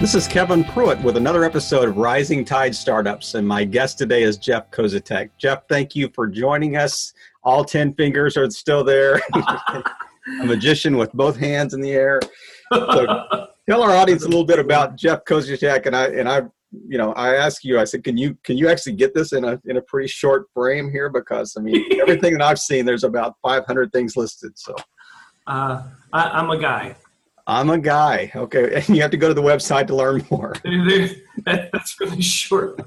This is Kevin Pruitt with another episode of Rising Tide Startups, and my guest today is Jeff Kozatek. Jeff, thank you for joining us. All 10 fingers are still there. a magician with both hands in the air. So tell our audience a little bit about Jeff Kozatek, and I and I you know, I ask you, I said, can you can you actually get this in a in a pretty short frame here? Because I mean, everything that I've seen, there's about 500 things listed. So, uh, I, am a guy. I'm a guy. Okay, and you have to go to the website to learn more. That's really short.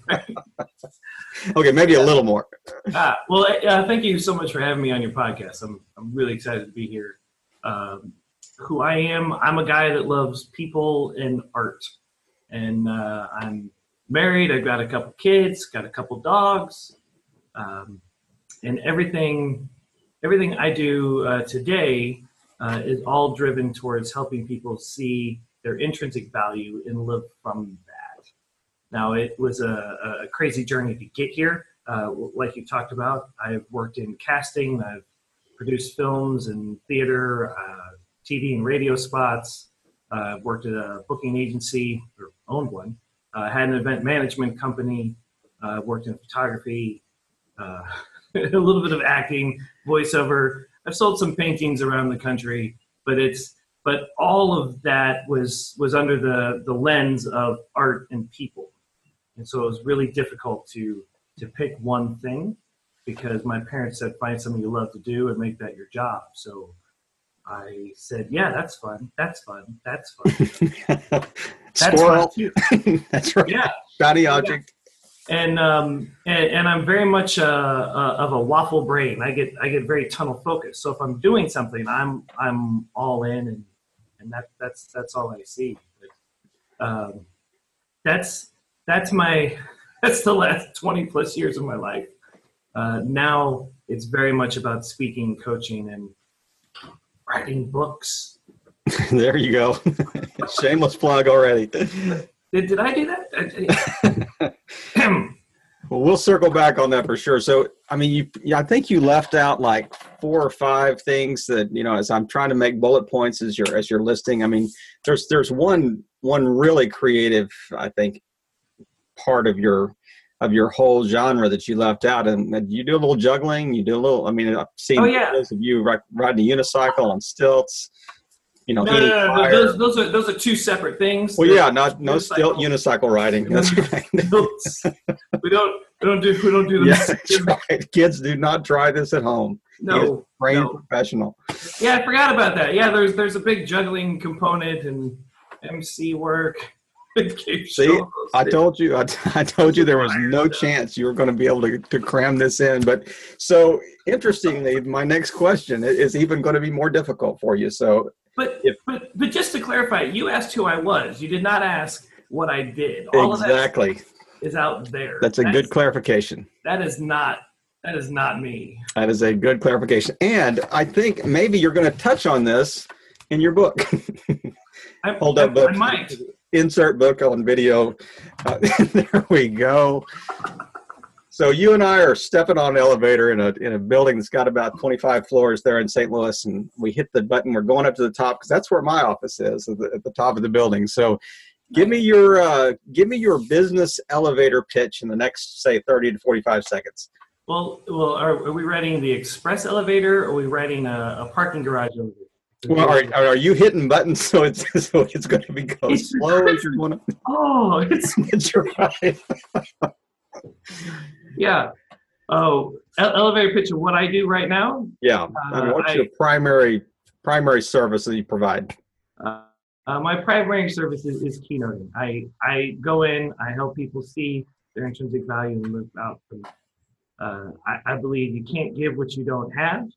okay, maybe a little more. Uh, well, uh, thank you so much for having me on your podcast. I'm I'm really excited to be here. Um, who I am, I'm a guy that loves people and art, and uh, I'm married. I've got a couple kids, got a couple dogs, um, and everything everything I do uh, today uh, is all driven towards helping people see their intrinsic value and live from that. Now, it was a, a crazy journey to get here. Uh, like you talked about, I've worked in casting, I've produced films and theater, uh, TV and radio spots. Uh, I've worked at a booking agency, or owned one. Uh, had an event management company. Uh, worked in photography, a little bit of acting, voiceover, I've sold some paintings around the country, but it's but all of that was was under the the lens of art and people, and so it was really difficult to to pick one thing because my parents said find something you love to do and make that your job. So I said, yeah, that's fun. That's fun. That's fun. that's Squirrel. Fun that's right. Yeah. Shiny object and um, and, and, I'm very much uh, uh, of a waffle brain. I get I get very tunnel focused. So if I'm doing something, I'm I'm all in, and and that that's that's all I see. But, um, that's that's my that's the last 20 plus years of my life. Uh, now it's very much about speaking, coaching, and writing books. there you go. Shameless plug already. Did, did I do that? well, we'll circle back on that for sure. So, I mean, you, I think you left out like four or five things that you know. As I'm trying to make bullet points as you're as you're listing, I mean, there's there's one one really creative, I think, part of your of your whole genre that you left out, and you do a little juggling. You do a little. I mean, I've seen oh, yeah. videos of you riding a unicycle on stilts you know, no, no, no, no, those, those are those are two separate things. Well, yeah, not no still unicycle riding. That's right. we don't we don't do we don't do this. Yeah, right. Kids do not try this at home. No, trained professional. Yeah, I forgot about that. Yeah, there's there's a big juggling component and MC work. See, I told you, I, I told you there was no chance you were going to be able to, to cram this in. But so interestingly, my next question is even going to be more difficult for you. So but, if, but but just to clarify, you asked who I was. You did not ask what I did. All exactly. is out there. That's a That's, good clarification. That is not that is not me. That is a good clarification. And I think maybe you're going to touch on this in your book. I, Hold up book. I might. Insert book on video. Uh, there we go. So you and I are stepping on an elevator in a in a building that's got about 25 floors there in St. Louis, and we hit the button. We're going up to the top because that's where my office is at the, at the, top of the building. So, give me your uh, give me your business elevator pitch in the next say 30 to 45 seconds. Well, well, are, are we riding the express elevator, or are we riding a, a parking garage elevator? Well, are, are you hitting buttons so it's so it's going to be go it's slow as you're going? Oh, it's, it's right. Yeah. Oh, elevator pitch of what I do right now. Yeah. I mean, what's uh, your primary primary service that you provide? Uh, uh, my primary service is, is, keynoting. I I go in, I help people see their intrinsic value and live out from. Uh, I, I believe you can't give what you don't have,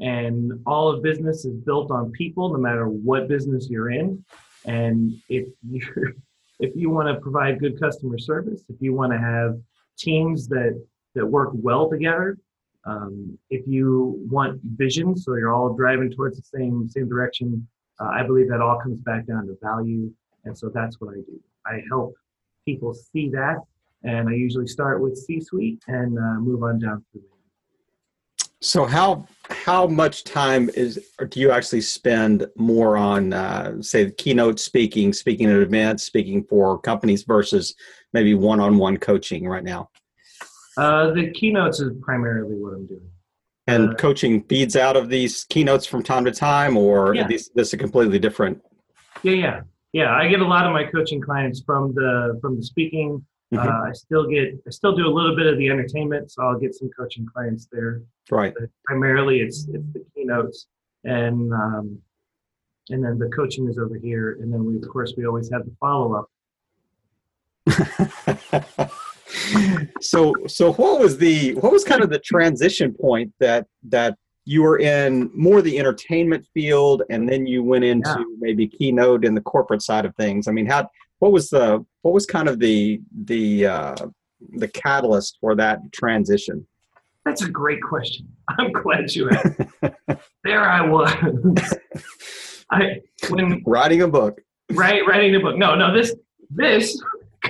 and all of business is built on people, no matter what business you're in. And if you if you want to provide good customer service, if you want to have teams that that work well together. Um, if you want vision, so you're all driving towards the same same direction, uh, I believe that all comes back down to value, and so that's what I do. I help people see that, and I usually start with C-suite and uh, move on down through. So how how much time is do you actually spend more on uh, say keynote speaking, speaking at events, speaking for companies versus maybe one-on-one coaching right now? Uh, the keynotes is primarily what I'm doing. And Uh, coaching feeds out of these keynotes from time to time, or Yeah. this this is completely different? Yeah, yeah, yeah. I get a lot of my coaching clients from the from the speaking. Mhm. Uh, I still get I still do a little bit of the entertainment, so I'll get some coaching clients there. Right. But primarily, it's it's the keynotes, and um, and then the coaching is over here, and then we of course we always have the follow up. so so what was the what was kind of the transition point that that you were in more the entertainment field and then you went into Yeah. maybe keynote in the corporate side of things i mean how what was the what was kind of the the uh the catalyst for that transition That's a great question. I'm glad you asked. there I was. I when writing a book Right, writing a book. No, no, this this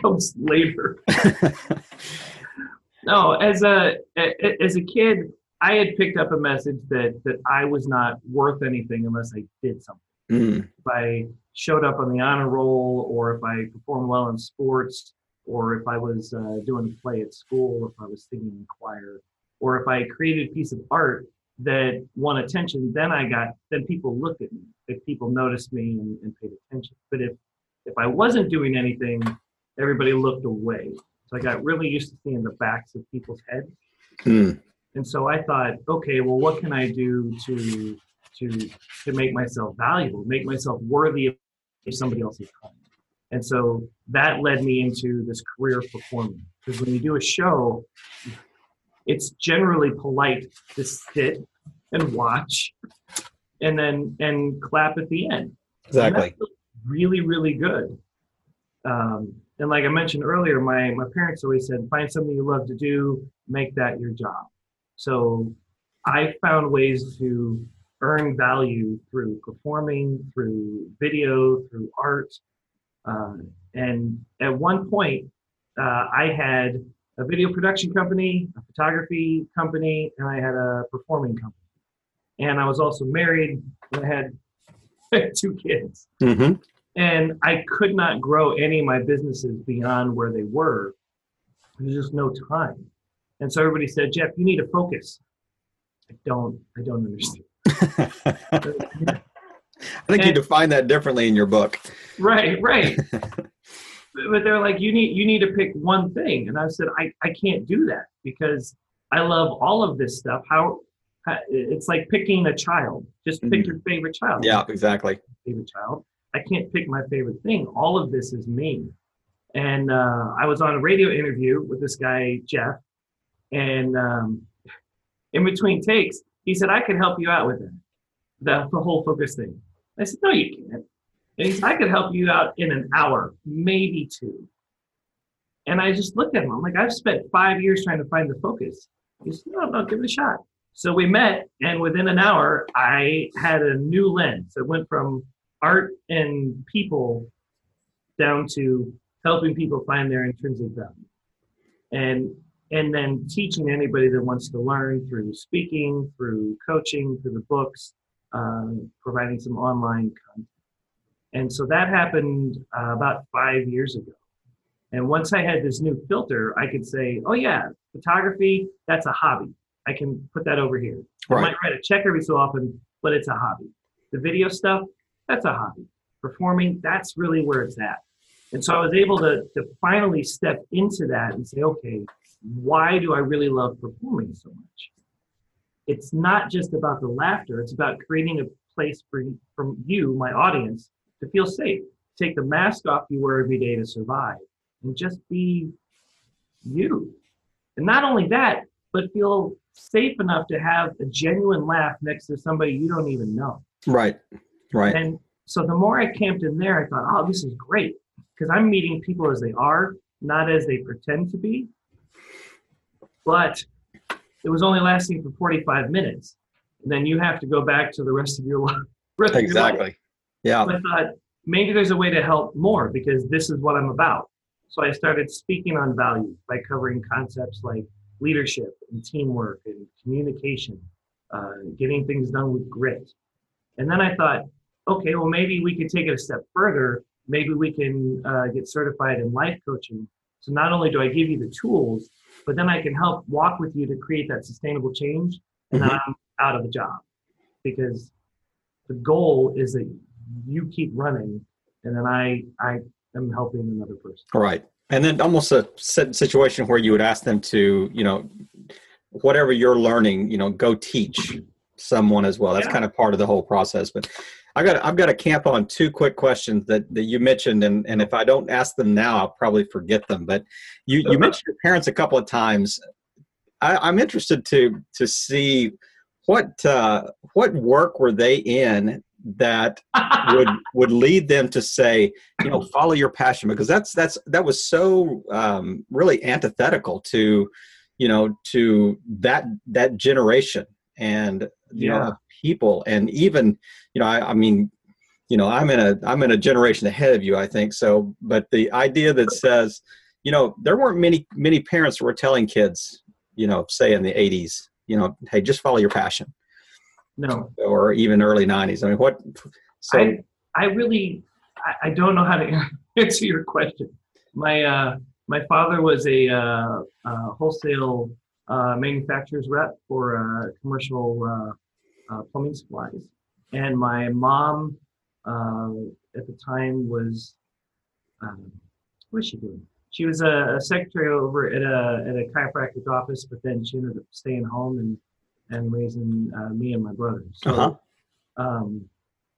comes later. no, as a a- as a kid, I had picked up a message that that I was not worth anything unless I did something. Mm, If I showed up on the honor roll, or if I performed well in sports, or if I was uh, doing a play at school, if I was singing in choir, or if I created a piece of art that won attention, then I got then people looked at me. If people noticed me and, and paid attention. But if if I wasn't doing anything, everybody looked away. So I got really used to seeing the backs of people's heads. mm, And so I thought, okay, well, what can I do to to to make myself valuable, make myself worthy of somebody else's time? And so that led me into this career of performing. Because when you do a show, it's generally polite to sit and watch, and then and clap at the end. Exactly really, really good. Um, and like I mentioned earlier, my, my parents always said, find something you love to do, make that your job. So I found ways to earn value through performing, through video, through art. Uh, and at one point, uh, I had a video production company, a photography company, and I had a performing company. And I was also married, and I had two kids hmm and I could not grow any of my businesses beyond where they were. There's just no time. And so everybody said, Jeff, you need to focus. I don't, I don't understand. i think you define that differently in your book right, right. but they're like, you need, you need to pick one thing. And I said, I, I can't do that because I love all of this stuff. How, how it's like picking a child. Just pick Mhm. your favorite child. yeah exactly favorite child. I can't pick my favorite thing. All of this is me. And uh, I was on a radio interview with this guy, Jeff. And um, in between takes, he said, I could help you out with that, the, the whole focus thing. I said, No, you can't. And he said, I could help you out in an hour, maybe two. And I just looked at him. I'm like, I've spent five years trying to find the focus. He said, No, no, give it a shot. So we met, and within an hour, I had a new lens. It went from art and people down to helping people find their intrinsic value and and then teaching anybody that wants to learn through speaking through coaching through the books um, providing some online content and so that happened uh, about five years ago and once i had this new filter i could say oh yeah photography that's a hobby i can put that over here I might write a check every so often, but it's a hobby. The video stuff, that's a hobby. Performing, that's really where it's at. And so I was able to, to finally step into that and say, okay, why do I really love performing so much? It's not just about the laughter, it's about creating a place for from you, my audience, to feel safe. Take the mask off you wear every day to survive and just be you. And not only that, but feel safe enough to have a genuine laugh next to somebody you don't even know. right right And so the more I camped in there, I thought, oh, this is great because I'm meeting people as they are, not as they pretend to be. But it was only lasting for 45 minutes. And then you have to go back to the rest of your life. of your life. exactly yeah So I thought maybe there's a way to help more because this is what I'm about. So I started speaking on value by covering concepts like leadership and teamwork and communication uh, getting things done with grit. And then I thought, okay, well, maybe we could take it a step further. Maybe we can uh, get certified in life coaching. So not only do I give you the tools, but then I can help walk with you to create that sustainable change. And Mm-hmm. I'm out of a job because the goal is that you keep running, and then I I am helping another person. Right. And then almost a situation where you would ask them to, you know, whatever you're learning, you know, go teach someone as well. That's Yeah. kind of part of the whole process. But I got I've got to camp on two quick questions that, that you mentioned, and, and if I don't ask them now, I'll probably forget them. But you, you mentioned your parents a couple of times. I, I'm interested to to see what uh, what work were they in that would would lead them to say you know follow your passion because that's that's that was so um, really antithetical to you know to that that generation and you Yeah. know people. And even you know I, I mean you know i'm in a i'm in a generation ahead of you i think. So but the idea that says you know there weren't many many parents who were telling kids you know say in the 80s you know hey just follow your passion. No, or even early 90s i mean what so I I really I, I don't know how to answer your question. My uh, my father was a uh, uh, wholesale uh, manufacturer's rep for uh, commercial uh, plumbing supplies, and my mom uh, at the time was um, what was she doing? She was a, a secretary over at a at a chiropractic office, but then she ended up staying home and and raising uh, me and my brother. So Uh-huh. um,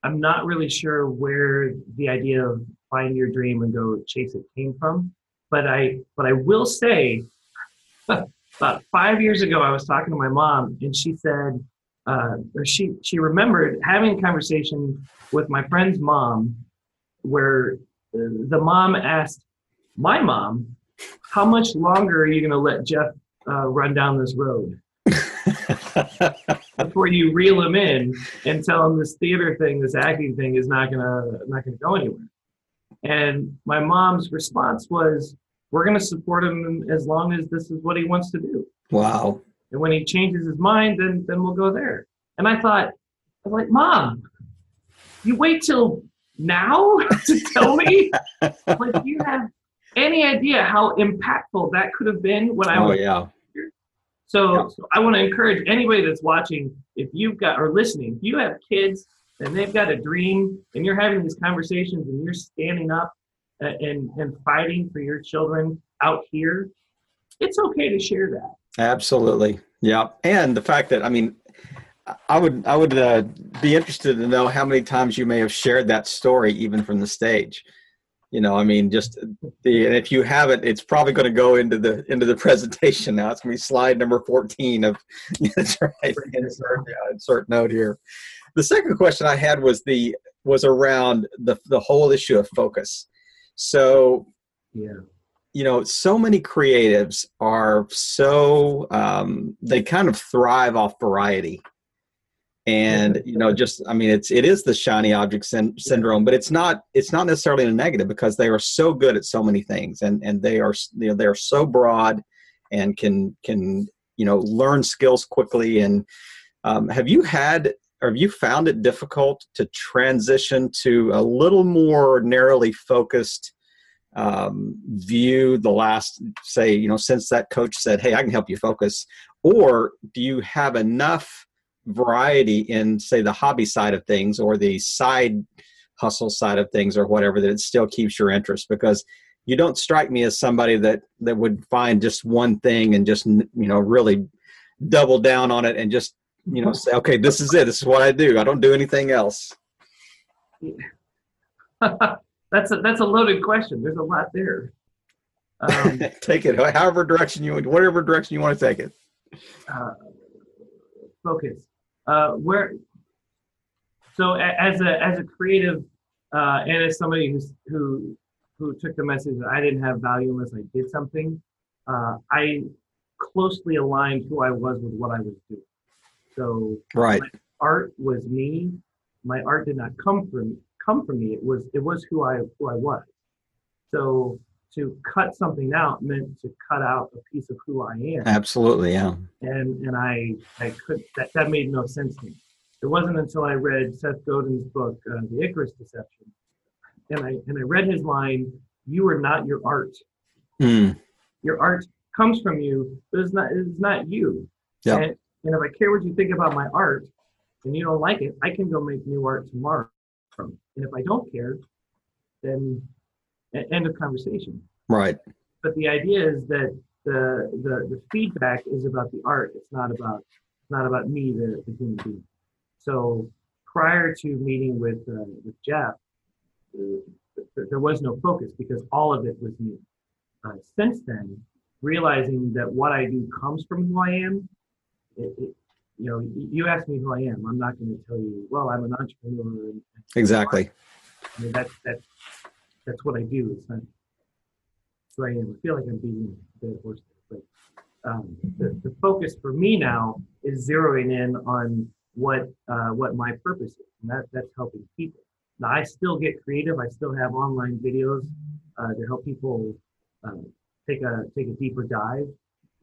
I'm not really sure where the idea of find your dream and go chase it came from, but I but I will say, about five years ago, I was talking to my mom, and she said, uh, she she remembered having a conversation with my friend's mom, where the mom asked my mom, "How much longer are you going to let Jeff uh, run down this road?" before you reel him in and tell him this theater thing, this acting thing is not gonna not gonna go anywhere. And my mom's response was, "We're gonna support him as long as this is what he wants to do. wow And when he changes his mind, then then we'll go there." And I thought, I was like, "Mom, you wait till now to tell me? like, do you have any idea how impactful that could have been when I oh was yeah so, so I want to encourage anybody that's watching, if you've got or listening, if you have kids and they've got a dream and you're having these conversations and you're standing up and and fighting for your children out here, it's okay to share that. Absolutely. Yeah. And the fact that, I mean, I would, I would uh, be interested to know how many times you may have shared that story, even from the stage. You know, I mean, just the, and if you haven't, it's probably going to go into the, into the presentation now. It's going to be slide number 14 of, that's right. Insert, yeah, insert note here. The second question I had was the, was around the, the whole issue of focus. So Yeah. You know so many creatives are so um, they kind of thrive off variety. And you know just i mean it's it is the shiny object syn- syndrome but it's not it's not necessarily a negative because they are so good at so many things and and they are you know they're so broad and can can you know learn skills quickly. And um, have you had or have you found it difficult to transition to a little more narrowly focused um, view the last say you know since that coach said hey i can help you focus or do you have enough variety in say the hobby side of things or the side hustle side of things or whatever that it still keeps your interest? Because you don't strike me as somebody that that would find just one thing and just you know really double down on it and just you know say okay this is it. This is what i do. I don't do anything else that's a that's a loaded question. There's a lot there. Um, take it however direction you whatever direction you want to take it uh, focus. Uh, where so as a as a creative uh, and as somebody who's, who who took the message that I didn't have value unless I did something, uh, I closely aligned who I was with what I was doing. So right art was me. My art did not come from come from me. It was it was who I who I was. So to cut something out meant to cut out a piece of who I am. Absolutely, yeah. And and I I could that that made no sense to me. It wasn't until I read Seth Godin's book, uh, The Icarus Deception, and I and I read his line, "You are not your art. Mm. Your art comes from you, but it's not it's not you. Yeah. And, and if I care what you think about my art, and you don't like it, I can go make new art tomorrow. And if I don't care, then end of conversation. Right. But the idea is that the the, the feedback is about the art. It's not about it's not about me, the, the human being. So prior to meeting with uh, with Jeff, uh, there was no focus because all of it was me. Uh, since then, realizing that what I do comes from who I am, it, it, you know, you ask me who I am, I'm not going to tell you, well, I'm an entrepreneur. And, Exactly. I mean, that's that's that's what I do. It's not who I am. I feel like I'm beating a dead horse, but um, the, the focus for me now is zeroing in on what uh, what my purpose is, and that that's helping people. Now I still get creative. I still have online videos uh, to help people uh, take a take a deeper dive.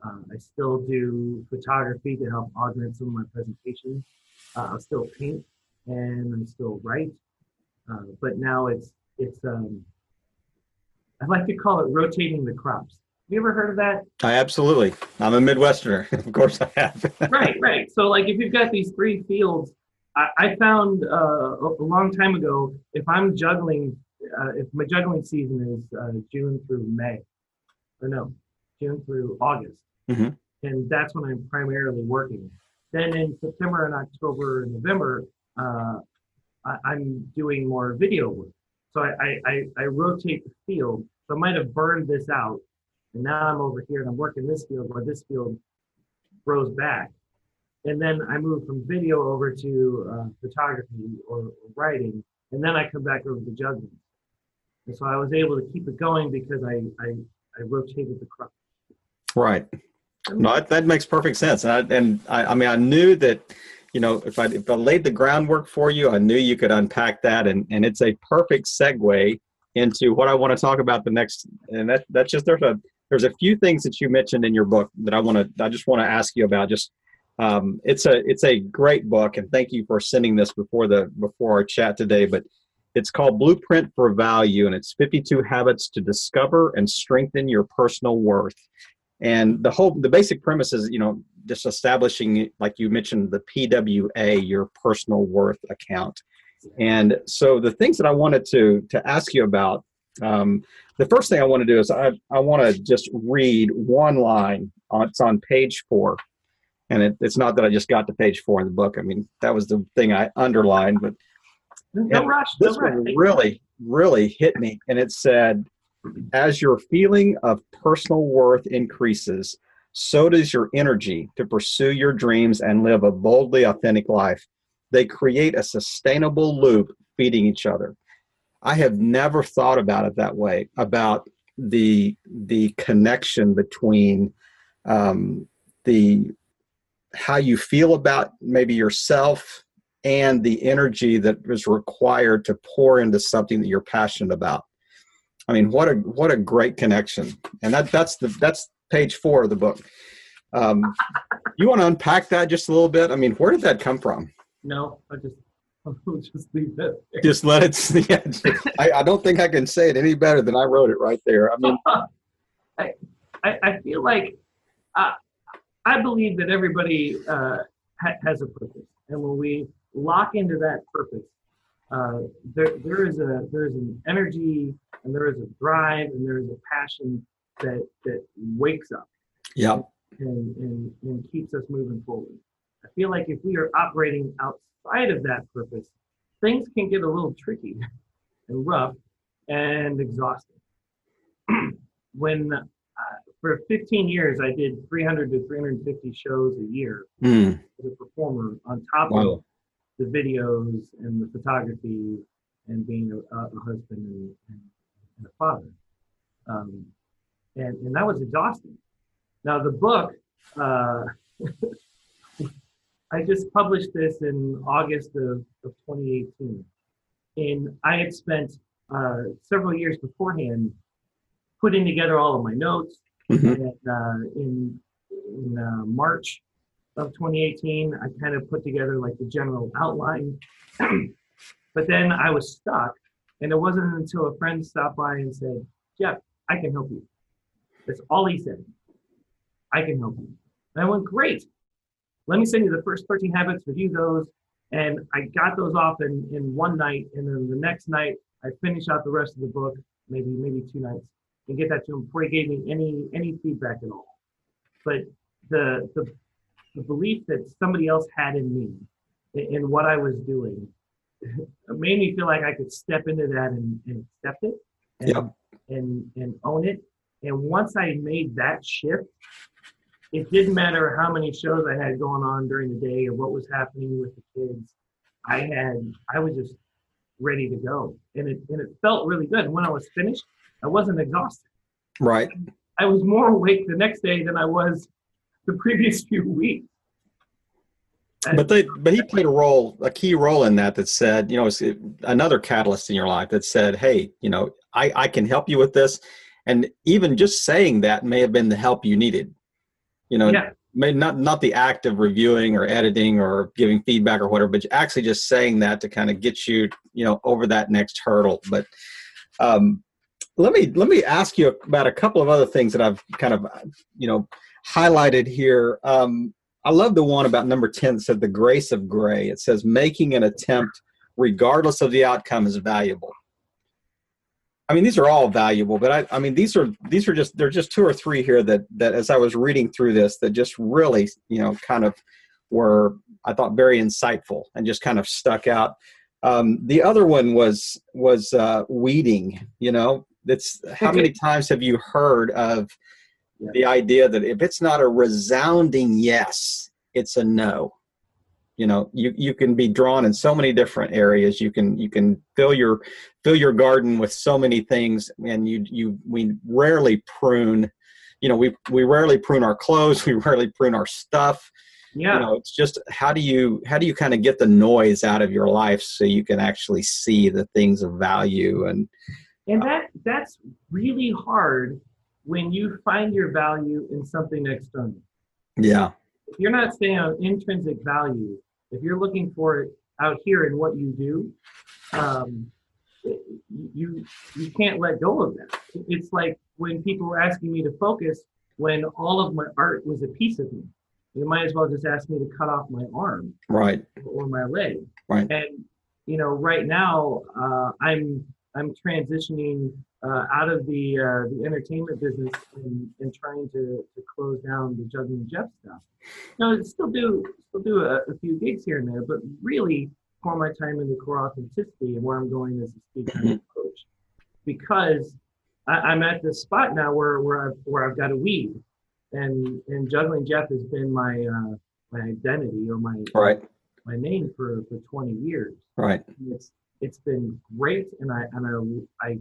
Uh, I still do photography to help augment some of my presentations. Uh, I still paint and I still write, uh, but now it's it's um, I like to call it rotating the crops. Have you ever heard of that? I absolutely. I'm a Midwesterner. of course I have. right, right. So like if you've got these three fields, I, I found uh, a, a long time ago if I'm juggling, uh, if my juggling season is uh, June through May, or no, June through August, Mhm. and that's when I'm primarily working. Then in September and October and November, uh, I, I'm doing more video work. So I, I, I, I rotate the field. So I might have burned this out, and now I'm over here and I'm working this field where this field grows back. And then I move from video over to uh, photography or, writing, and then I come back over to juggling. And so I was able to keep it going because I, I, I rotated the crop. Right. No, that, that makes perfect sense. And, I, and I, I mean, I knew that, you know, if I, if I laid the groundwork for you, I knew you could unpack that. And, and it's a perfect segue into what I want to talk about the next. And that, that's just, there's a, there's a few things that you mentioned in your book that I want to, I just want to ask you about. Just, um, it's a, it's a great book. And thank you for sending this before the, before our chat today, but it's called Blueprint for Value and it's 52 habits to discover and strengthen your personal worth and the whole the basic premise is you know just establishing like you mentioned the pwa your personal worth account and so the things that i wanted to to ask you about um, the first thing i want to do is i, I want to just read one line on, it's on page four and it, it's not that i just got to page four in the book i mean that was the thing i underlined but No rush. No this rush. one really really hit me and it said as your feeling of personal worth increases so does your energy to pursue your dreams and live a boldly authentic life they create a sustainable loop feeding each other i have never thought about it that way about the the connection between um, the how you feel about maybe yourself and the energy that is required to pour into something that you're passionate about. I mean, what a what a great connection, and that that's the that's page four of the book. Um, you want to unpack that just a little bit? I mean, where did that come from? No, I just I'll just leave it. there. Just let it. Yeah, I, I don't think I can say it any better than I wrote it right there. I mean, I, I I feel like uh, I believe that everybody uh, ha- has a purpose, and when we lock into that purpose, uh, there there is a there is an energy, and there is a drive, and there is a passion that that wakes up yeah, and, and, and keeps us moving forward. I feel like if we are operating outside of that purpose, things can get a little tricky and rough and exhausting. when uh, for 15 years, I did 300 to 350 shows a year Mm, as a performer on top Wow. of the videos and the photography and being a, a husband and, and, a father. Um, and, and that was exhausting. Now, the book, uh, I just published this in August of, of 2018. And I had spent uh, several years beforehand putting together all of my notes. Mhm. And uh, in in uh, March of 2018, I kind of put together like the general outline. but then I was stuck, and it wasn't until a friend stopped by and said, "Jeff, I can help you." That's all he said. I can help you. And I went, "Great. Let me send you the first 13 habits. Review those." And I got those off in, in one night, and then the next night I finished out the rest of the book, maybe maybe two nights, and get that to him before he gave me any any feedback at all. But the the, the belief that somebody else had in me, in, what I was doing, made me feel like I could step into that and, and accept it, and, Yep. and and own it. And once I made that shift, it didn't matter how many shows I had going on during the day or what was happening with the kids. I had I was just ready to go, and it and it felt really good. And when I was finished, I wasn't exhausted. Right. I was more awake the next day than I was the previous few weeks. And- But they, but he played a role, a key role in that. That said, you know, it's another catalyst in your life that said, "Hey, you know, I I can help you with this," and even just saying that may have been the help you needed. You know, yeah, may not not the act of reviewing or editing or giving feedback or whatever, but actually just saying that to kind of get you, you know, over that next hurdle. But um, let me let me ask you about a couple of other things that I've kind of, you know, highlighted here. Um, I love the one about number ten that said the grace of gray. It says making an attempt regardless of the outcome is valuable. I mean, these are all valuable, but I, I mean, these are these are just they're just two or three here that that as I was reading through this, that just really, you know, kind of were I thought very insightful and just kind of stuck out. Um, the other one was was uh, weeding. You know, it's how many times have you heard of Yeah. the idea that if it's not a resounding yes, it's a no you know you you can be drawn in so many different areas you can you can fill your fill your garden with so many things and you you we rarely prune you know we we rarely prune our clothes we rarely prune our stuff yeah. you know it's just how do you how do you kind of get the noise out of your life so you can actually see the things of value and And that that's really hard when you find your value in something external. yeah If you're not staying on intrinsic value, if you're looking for it out here in what you do, um, you you can't let go of that. It's like when people were asking me to focus when all of my art was a piece of me. You might as well just ask me to cut off my arm right or my leg. Right. And you know, right now uh, I'm I'm transitioning uh, out of the uh, the entertainment business and, and trying to, to close down the juggling Jeff stuff. Now, I still do still do a, a few gigs here and there, but really pour my time into core authenticity and where I'm going as a speaker and coach, because I, I'm at this spot now where where I've where I've got a weed, and and juggling Jeff has been my uh, my identity or my right my name for, for 20 years. right It's it's been great, and I and I, I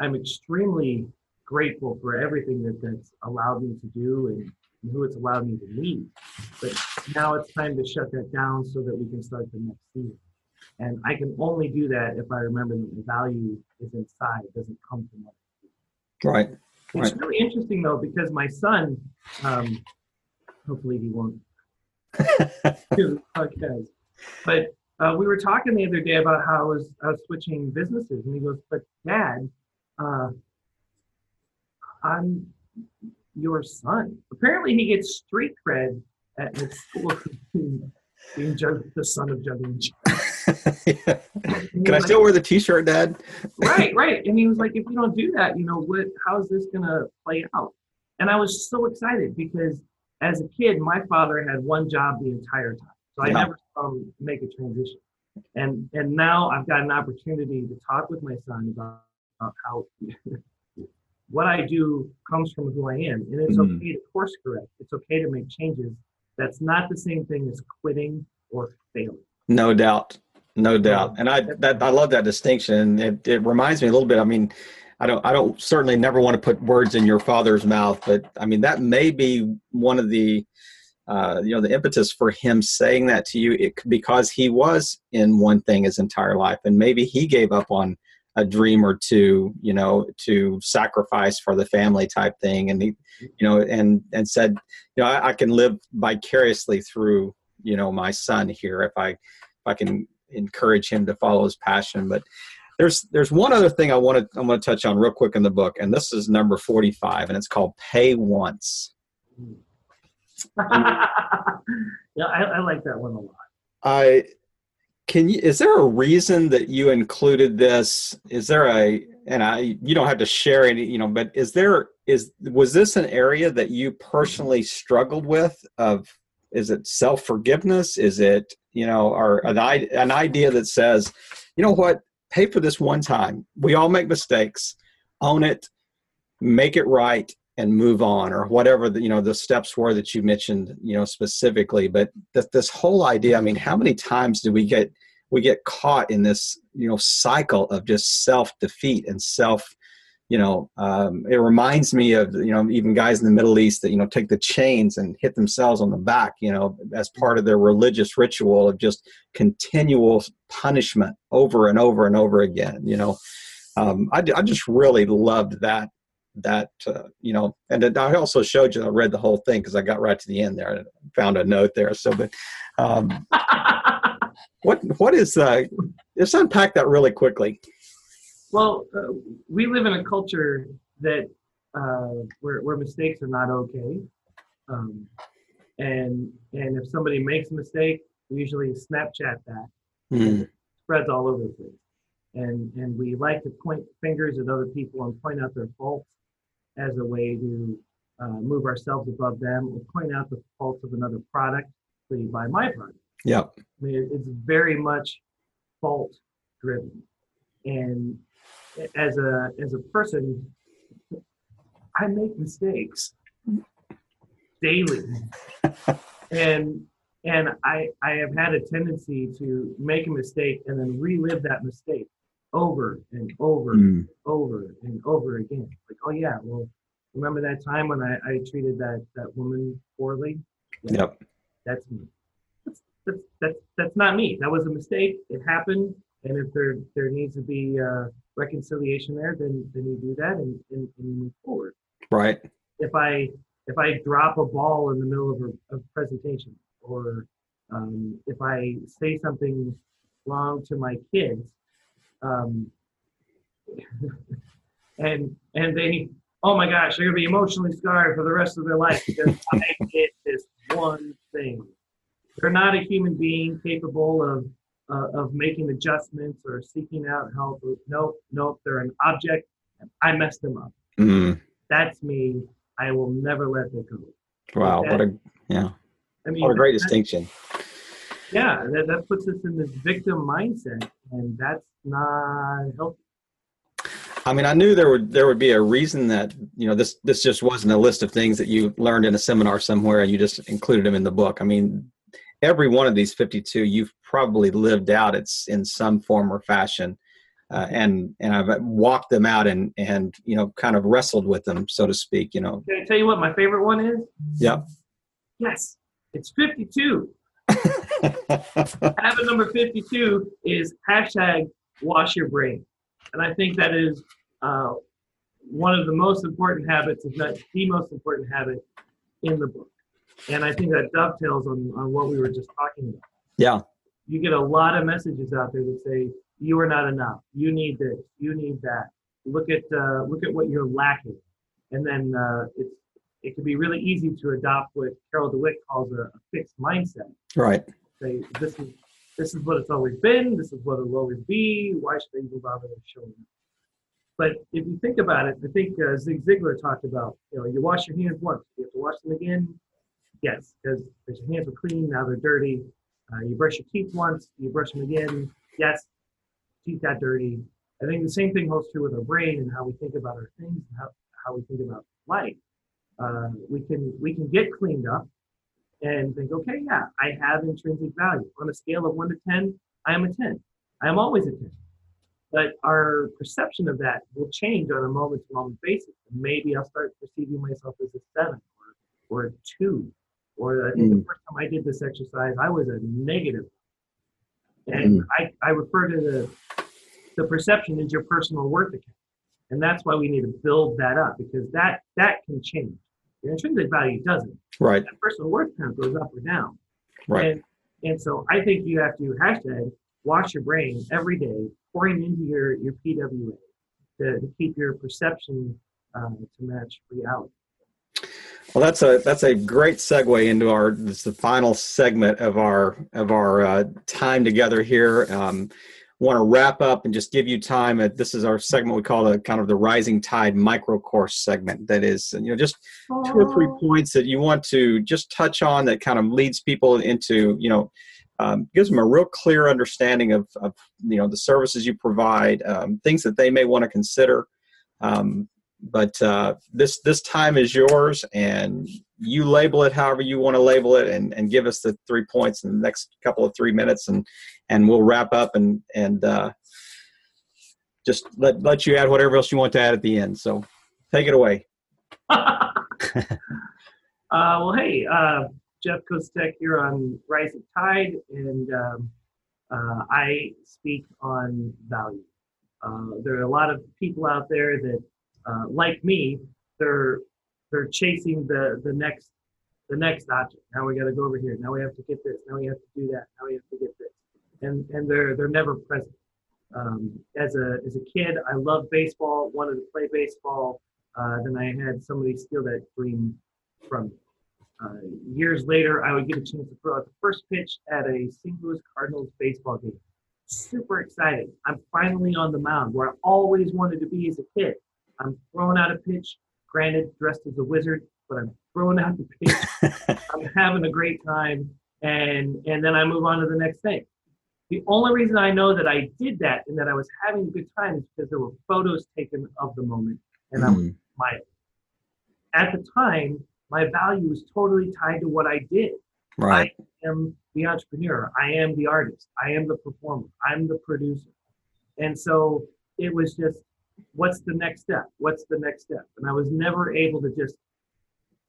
I'm extremely grateful for everything that that's allowed me to do and, and who it's allowed me to meet. But now it's time to shut that down so that we can start the next season. And I can only do that if I remember that the value is inside, it doesn't come from us. right It's Right. really interesting though because my son, um, hopefully he won't do the podcast, but uh, we were talking the other day about how I was, I was switching businesses, and he goes, "But Dad, uh, I'm your son." Apparently, he gets street cred at at school being, the son of juggling. can i still wear the t-shirt dad right, right. And he was like, if you don't do that, you know, what? How's this gonna play out? And I was so excited because as a kid, my father had one job the entire time, so I Yeah. never saw him make a transition. And and now I've got an opportunity to talk with my son about, about how what I do comes from who I am, and it's Mhm. okay to course correct. It's okay to make changes. That's not the same thing as quitting or failing. No doubt, no doubt, and I that I love that distinction. It it reminds me a little bit. I mean, I don't I don't certainly never want to put words in your father's mouth, but I mean that may be one of the uh, you know the impetus for him saying that to you it, because he was in one thing his entire life, and maybe he gave up on a dream or two, you know, to sacrifice for the family type thing, and he, you know, and and said, you know, I, I can live vicariously through you know my son here if I if I can encourage him to follow his passion, but there's there's one other thing I want to I want to touch on real quick in the book, and this is number 45, and it's called Pay Once. yeah, I, I, like that one a lot. I can you is there a reason that you included this? Is there a and I you don't have to share any, you know, but is there is was this an area that you personally struggled with of is it self-forgiveness? Is it, you know, or an, an idea that says, you know what, pay for this one time. We all make mistakes. Own it, make it right, and move on, or whatever the you know the steps were that you mentioned, you know, specifically. But this, this whole idea. I mean, how many times do we get we get caught in this you know cycle of just self defeat and self you know um, it reminds me of you know even guys in the middle east that you know take the chains and hit themselves on the back you know as part of their religious ritual of just continual punishment over and over and over again you know um, I, I just really loved that that uh, you know and i also showed you i read the whole thing because i got right to the end there and found a note there so but um, what what is uh let's unpack that really quickly well, uh, we live in a culture that uh, where, where mistakes are not okay, um, and and if somebody makes a mistake, we usually Snapchat that. Mm. spreads all over the place, and and we like to point fingers at other people and point out their faults as a way to uh, move ourselves above them, or point out the faults of another product. So you buy my product. Yeah. I mean, it's very much fault driven, and as a as a person, I make mistakes daily, and and I I have had a tendency to make a mistake and then relive that mistake over and over mm. and over and over again. Like, oh yeah, well, remember that time when I, I treated that that woman poorly? Yeah, yep, that's me. That's, that's that's that's not me. That was a mistake. It happened, and if there there needs to be uh, reconciliation there, then then you do that and, and, and you move forward. Right. If I if I drop a ball in the middle of a, a presentation, or um, if I say something wrong to my kids, um, and and they oh my gosh they're gonna be emotionally scarred for the rest of their life because I did this one thing. They're not a human being capable of uh, of making adjustments or seeking out help. Nope, nope, they're an object. I messed them up. Mm. That's me. I will never let that go. Wow, that, what a yeah. I mean, what a great that, distinction. Yeah, that, that puts us in this victim mindset, and that's not healthy. I mean, I knew there would there would be a reason that you know this this just wasn't a list of things that you learned in a seminar somewhere and you just included them in the book. I mean, every one of these 52 you've probably lived out it's in some form or fashion uh, and and I've walked them out and and you know kind of wrestled with them so to speak you know. Can I tell you what my favorite one is? Yep yes. It's 52 habit number 52 is hashtag wash your brain and I think that is uh, one of the most important habits if not the most important habit in the book and I think that dovetails on, on what we were just talking about. Yeah. You get a lot of messages out there that say, you are not enough. You need this. You need that. Look at uh, look at what you're lacking, and then uh, it's it can be really easy to adopt what Carol Dweck calls a, a fixed mindset. Right. This is this is what it's always been. This is what it will always be. Why should I even bother showing it? But if you think about it, I think uh, Zig Ziglar talked about you know you wash your hands once, you have to wash them again Yes, because your hands were clean, now they're dirty. Uh, you brush your teeth once, you brush them again. Yes, teeth got dirty. I think the same thing holds true with our brain and how we think about our things and how, how we think about life. Uh, we can we can get cleaned up and think, okay, yeah, I have intrinsic value. On a scale of one to ten, I am a ten. I am always a ten. But our perception of that will change on a moment to moment basis. Maybe I'll start perceiving myself as a seven or, or a two or mm. the first time I did this exercise, I was a negative. And mm. I, I refer to the the perception as your personal worth account. And that's why we need to build that up because that that can change. Your intrinsic value doesn't. Right. That personal worth account goes up or down. Right. And, and so I think you have to hashtag wash your brain every day, pouring into your, your PWA to, to keep your perception uh, to match reality. Well, that's a that's a great segue into our this the final segment of our of our uh, time together here. Um, want to wrap up and just give you time. Uh, this is our segment we call the kind of the rising tide micro course segment. That is, you know, just two or three points that you want to just touch on that kind of leads people into, you know, um, gives them a real clear understanding of, of you know the services you provide, um, things that they may want to consider. Um, but uh, this this time is yours, and you label it however you want to label it, and, and give us the three points in the next couple of three minutes, and and we'll wrap up and and uh, just let let you add whatever else you want to add at the end. So take it away. uh, well, hey, uh, Jeff kostek here on Rising Tide, and um, uh, I speak on value. Uh, there are a lot of people out there that, uh, like me, they're they're chasing the the next the next object. Now we got to go over here. Now we have to get this. Now we have to do that. Now we have to get this, and and they're they're never present. Um, as a as a kid, I loved baseball. Wanted to play baseball. Uh, then I had somebody steal that dream from me. Uh, years later, I would get a chance to throw out the first pitch at a St. Louis Cardinals baseball game. Super excited. I'm finally on the mound where I always wanted to be as a kid. I'm throwing out a pitch, granted, dressed as a wizard, but I'm throwing out the pitch. I'm having a great time, and and then I move on to the next thing. The only reason I know that I did that and that I was having a good time is because there were photos taken of the moment, and I was mm. smiling. At the time, my value was totally tied to what I did. Right. I am the entrepreneur. I am the artist. I am the performer. I'm the producer. And so it was just, what's the next step? What's the next step? And I was never able to just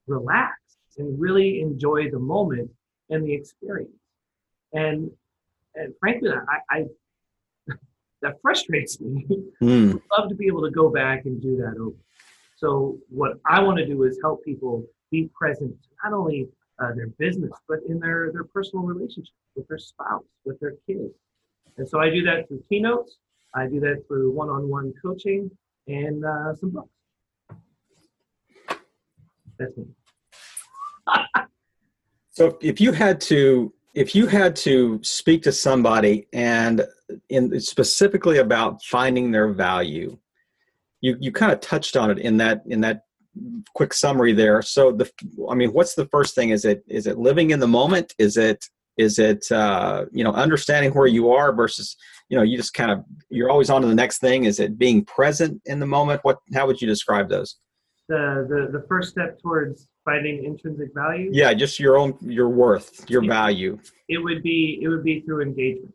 relax and really enjoy the moment and the experience. And and frankly, I, I that frustrates me. Mm. I'd love to be able to go back and do that over. So what I want to do is help people be present, not only uh, their business, but in their, their personal relationship with their spouse, with their kids. And so I do that through keynotes. I do that through one-on-one coaching and uh, some books. That's me. So if you had to if you had to speak to somebody and in specifically about finding their value, you you kind of touched on it in that in that quick summary there. So the I mean, what's the first thing? Is it is it living in the moment? Is it is it uh, you know understanding where you are versus you know you just kind of you're always on to the next thing? Is it being present in the moment? What how would you describe those? The the, the first step towards finding intrinsic value. Yeah, just your own your worth, your Yeah. value. it would be it would be through engagement.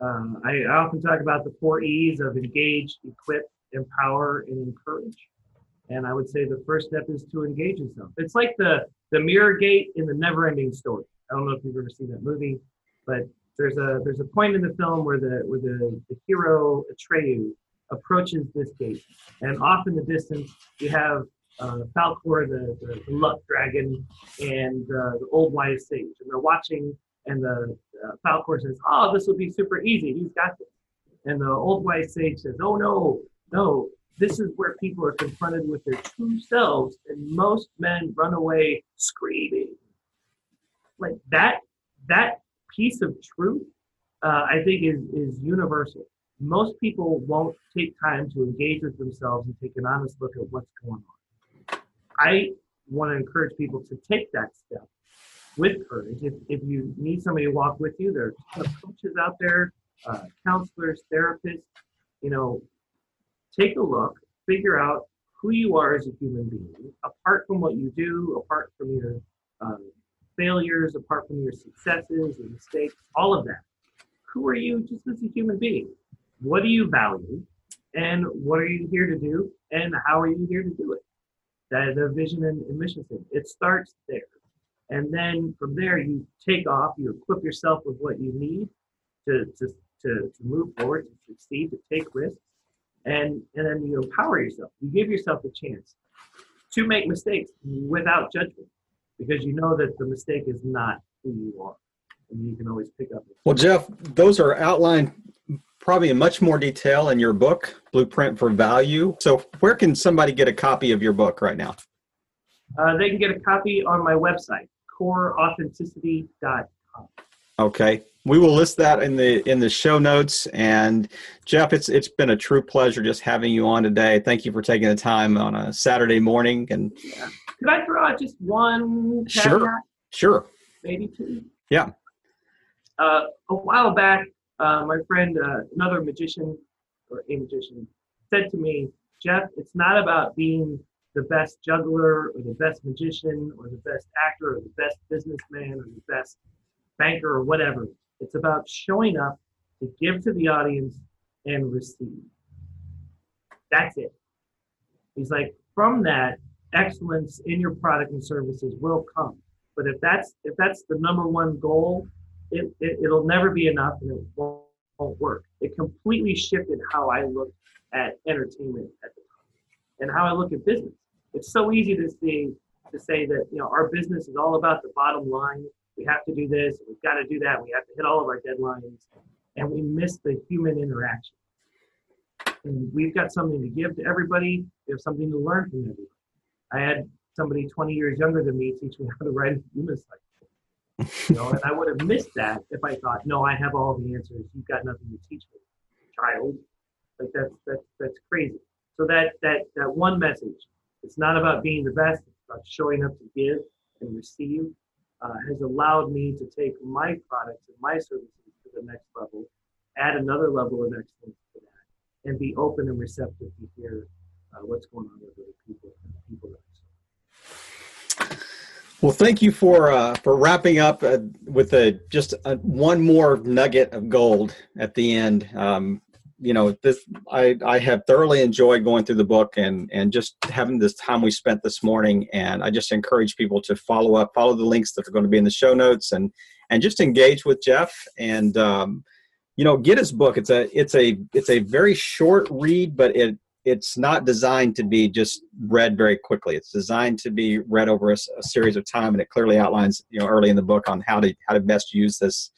Um, I, I often talk about the four E's of engage, equip, empower, and encourage. And I would say the first step is to engage in yourself. It's like the the mirror gate in the never-ending story. I don't know if you've ever seen that movie, but there's a there's a point in the film where the where the, the hero Atreyu approaches this gate, and off in the distance you have uh, Falkor, the, the, the luck dragon, and uh, the old wise sage, and they're watching. And the uh, Falkor says, "Oh, this will be super easy. He's got this." And the old wise sage says, "Oh no, no! This is where people are confronted with their true selves, and most men run away screaming." Like that, that piece of truth, uh, I think, is is universal. Most people won't take time to engage with themselves and take an honest look at what's going on. I want to encourage people to take that step with courage. If, if you need somebody to walk with you, there are coaches out there, uh, counselors, therapists. You know, take a look, figure out who you are as a human being, apart from what you do, apart from your um, failures, apart from your successes and mistakes, all of that. Who are you just as a human being? What do you value? And what are you here to do? And how are you here to do it? That the vision and, and mission statement. It starts there. And then from there, you take off, you equip yourself with what you need to, to, to, to move forward, to succeed, to take risks, and and then you empower yourself. You give yourself a chance to make mistakes without judgment, because you know that the mistake is not who you are, and you can always pick up. Well, Jeff, those are outlined probably in much more detail in your book, Blueprint for Value. So, where can somebody get a copy of your book right now? Uh, they can get a copy on my website, coreauthenticity.com. Okay. We will list that in the in the show notes. And Jeff, it's it's been a true pleasure just having you on today. Thank you for taking the time on a Saturday morning. And yeah. could I throw out just one? Sure. Sure. Maybe two. Yeah. Uh, a while back, uh, my friend, uh, another magician or a magician, said to me, Jeff, it's not about being the best juggler or the best magician or the best actor or the best businessman or the best banker or whatever. It's about showing up to give to the audience and receive. That's it. He's like, from that, excellence in your product and services will come. But if that's if that's the number one goal, it, it will never be enough and it won't, won't work. It completely shifted how I look at entertainment at the time and how I look at business. It's so easy to see to say that you know our business is all about the bottom line we have to do this, we've got to do that, we have to hit all of our deadlines, and we miss the human interaction. And we've got something to give to everybody, we have something to learn from everybody. I had somebody 20 years younger than me teach me how to write a human cycle. You know, and I would have missed that if I thought, no, I have all the answers. You've got nothing to teach me, child. Like that's that's that's crazy. So that that that one message, it's not about being the best. It's about showing up to give and receive uh, has allowed me to take my products and my services to the next level, add another level of excellence to that, and be open and receptive to hear uh, what's going on with other people and people that well, thank you for uh, for wrapping up uh, with a just a, one more nugget of gold at the end. Um, you know this I, I have thoroughly enjoyed going through the book and and just having this time we spent this morning. And i just encourage people to follow up follow the links that are going to be in the show notes and and just engage with jeff. And um, you know get his book. It's a it's a it's a very short read but it it's not designed to be just read very quickly. It's designed to be read over a, a series of time and it clearly outlines you know early in the book on how to how to best use this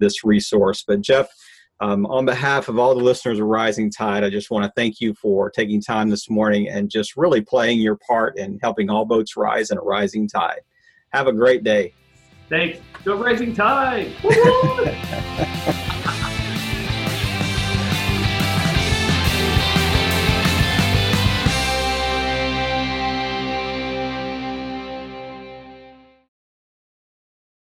this resource. But jeff um, on behalf of all the listeners of Rising Tide, I just want to thank you for taking time this morning and just really playing your part in helping all boats rise in a rising tide. Have a great day. Thanks. Go Rising Tide.